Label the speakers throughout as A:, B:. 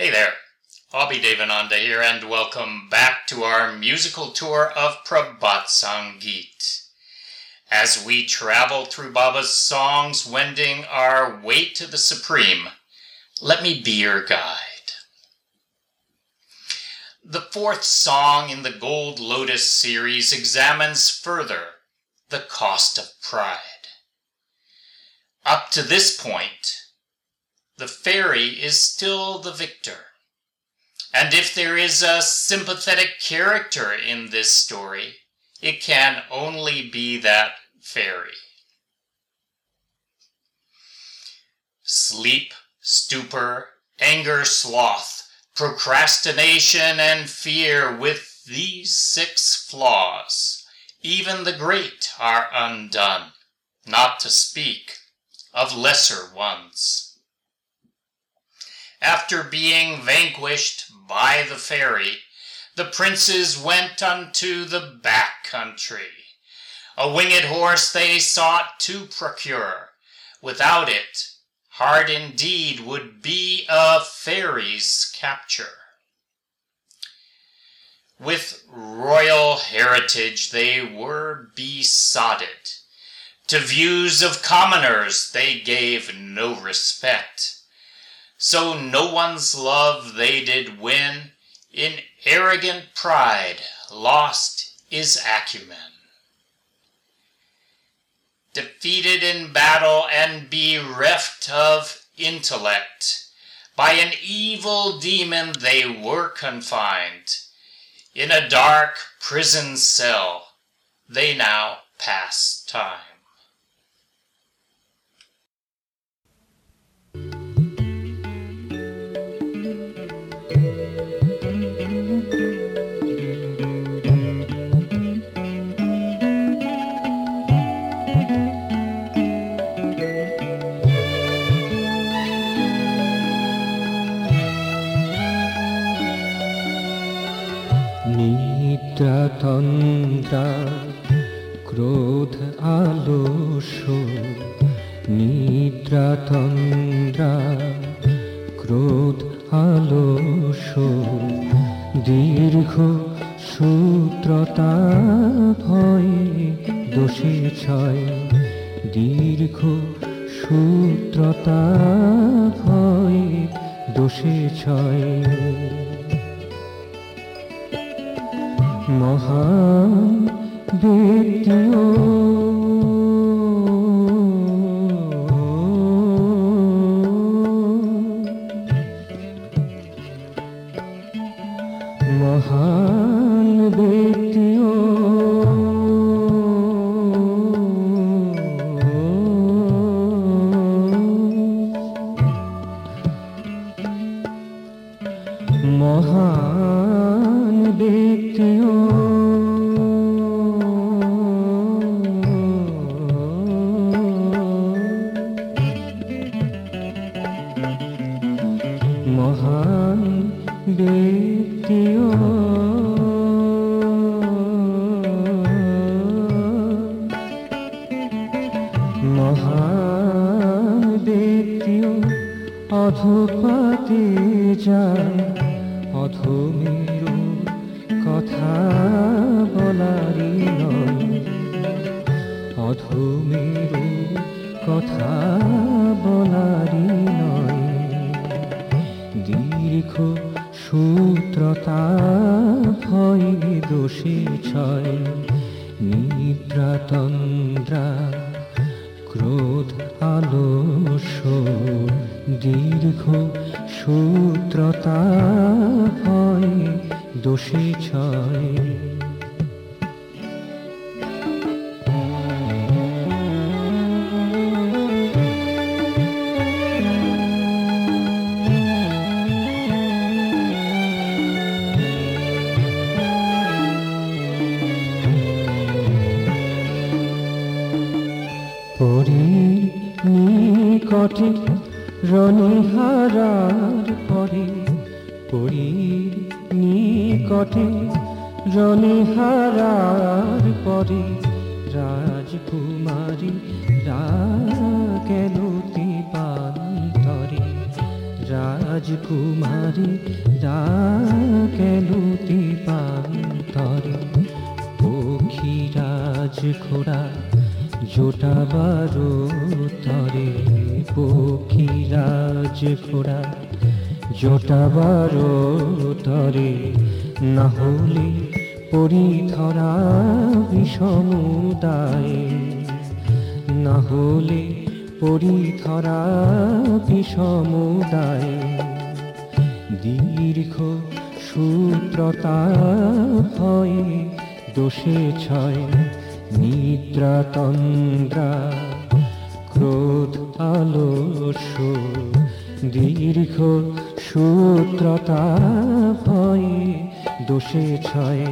A: Hey there, Abhi Devananda here, and welcome back to our musical tour of Prabhat Sangeet. As we travel through Baba's songs, wending our way to the Supreme, let me be your guide. The fourth song in the Gold Lotus series examines further the cost of pride. Up to this point, the fairy is still the victor. And if there is a sympathetic character in this story, it can only be that fairy. Sleep, stupor, anger, sloth, procrastination, and fear with these six flaws, even the great are undone, not to speak of lesser ones. After being vanquished by the fairy, the princes went unto the back country. A winged horse they sought to procure. Without it, hard indeed would be a fairy's capture. With royal heritage they were besotted. To views of commoners they gave no respect. So no one's love they did win. In arrogant pride lost is acumen. Defeated in battle and bereft of intellect, by an evil demon they were confined. In a dark prison cell they now pass time.
B: তন্দ্রা ক্রোধ আলস নিদ্রা, তন্দ্রা, ক্রোধ আলস দীর্ঘ সূত্রতা, ভয়, দোষী ছয়, দীর্ঘ সূত্রতা, ভয়, দোষী ছয়। महान् व्यक्त्यो महान् महानी মহান ব্যক্তিও অধপাতে যায় অধমেরু কথা বলারি নয়। অধমেরু কথা বলারি নয়। দীর্ঘ সূত্রতা ভয় দোষে ছয়। নিদ্রা ক্রোধ আলস দীর্ঘ সূত্রতা হয় দোষী ছয়। রণিহারার পরে পরীর নিকটে রণিহারার পরে রাজকুমারী রাগেল পান্তরে রাজ রাজকুমারী ডাকেলুতি পান্তরে পক্ষী রাজ ঘোড়া জোটাবারো তরে পক্ষী রাজ ঘোড়া জোটাবারো তরে, না হলে পরিধরা বিষমুদায়। না হলে পরিধরা বিষমুদায়। দীর্ঘ সূত্রতা ভয়ে দোষে ছয় নিদ্রা তন্দ্রা ক্রোধ আলস্য দীর্ঘ সূত্রতা ভয়ে দোষে ছয়।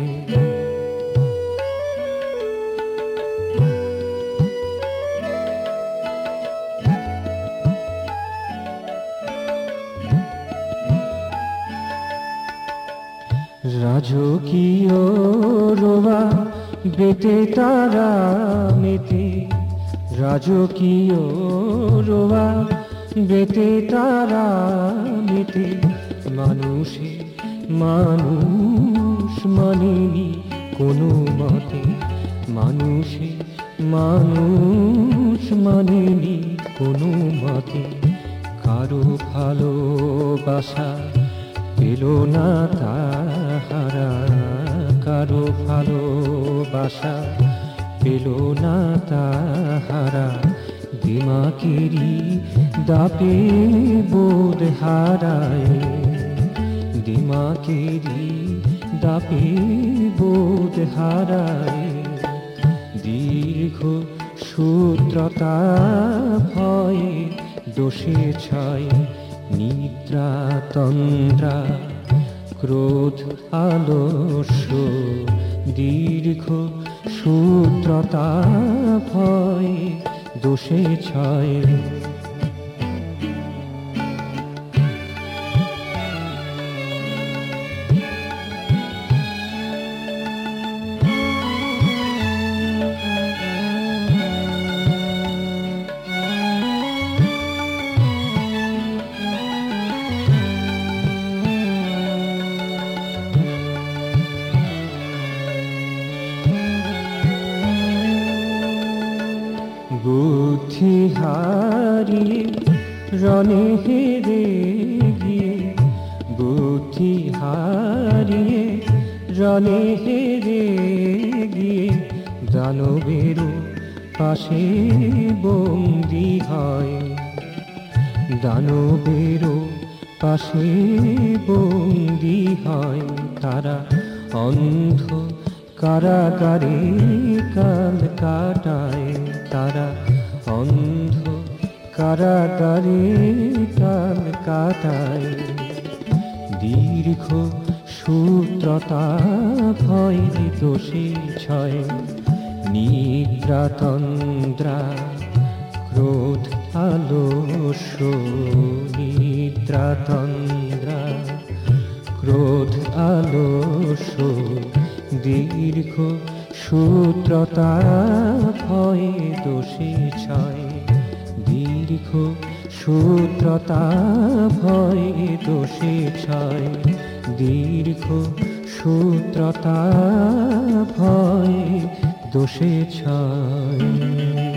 B: রাজকীয় রোয়া বেতে তারা মেতে রাজকীয় রোয়া বেতে তারা মেতে, মানুষে মানুষ মানেনি কোনো মতে, মানুষে মানুষ মানেনি কোনো মতে। কারও ভালোবাসা পেল না তাহারা, কারও ভালোবাসা পেল না তাহারা দিমাকেরি দাপে বোধ হারায়। দিমাকেরি দাপে বোধ হারায়। দীর্ঘ সূত্রতা ভয়ে দোষে ছয় নিদ্রা তন্দ্রা, ক্রোধ আলস্য দীর্ঘ সূত্রতা ভয় দোষে ছয়। হারিয়ে রনে হেরে গিয়ে বুদ্ধি হারিয়ে রনে হেরে গিয়ে দানবের পাশে বন্দি হয়। দানবের পাশে বন্দি হয় তারা অন্ধ কারাগারে কাল কাটায়। তারা অন্ধ কারাগারে কাল কাটায় দীর্ঘ সূত্রতা ভয় দোষী ছয়। নিদ্রা তন্দ্রা ক্রোধ আলস্য নিদ্রা তন্দ্রা ক্রোধ আলস্য দীর্ঘ সূত্রতা ভয়ে দোষী ছয়। দীর্ঘ সূত্রতা ভয়ে দোষী ছয়। দীর্ঘ সূত্রতা ভয়ে দোষে ছয়।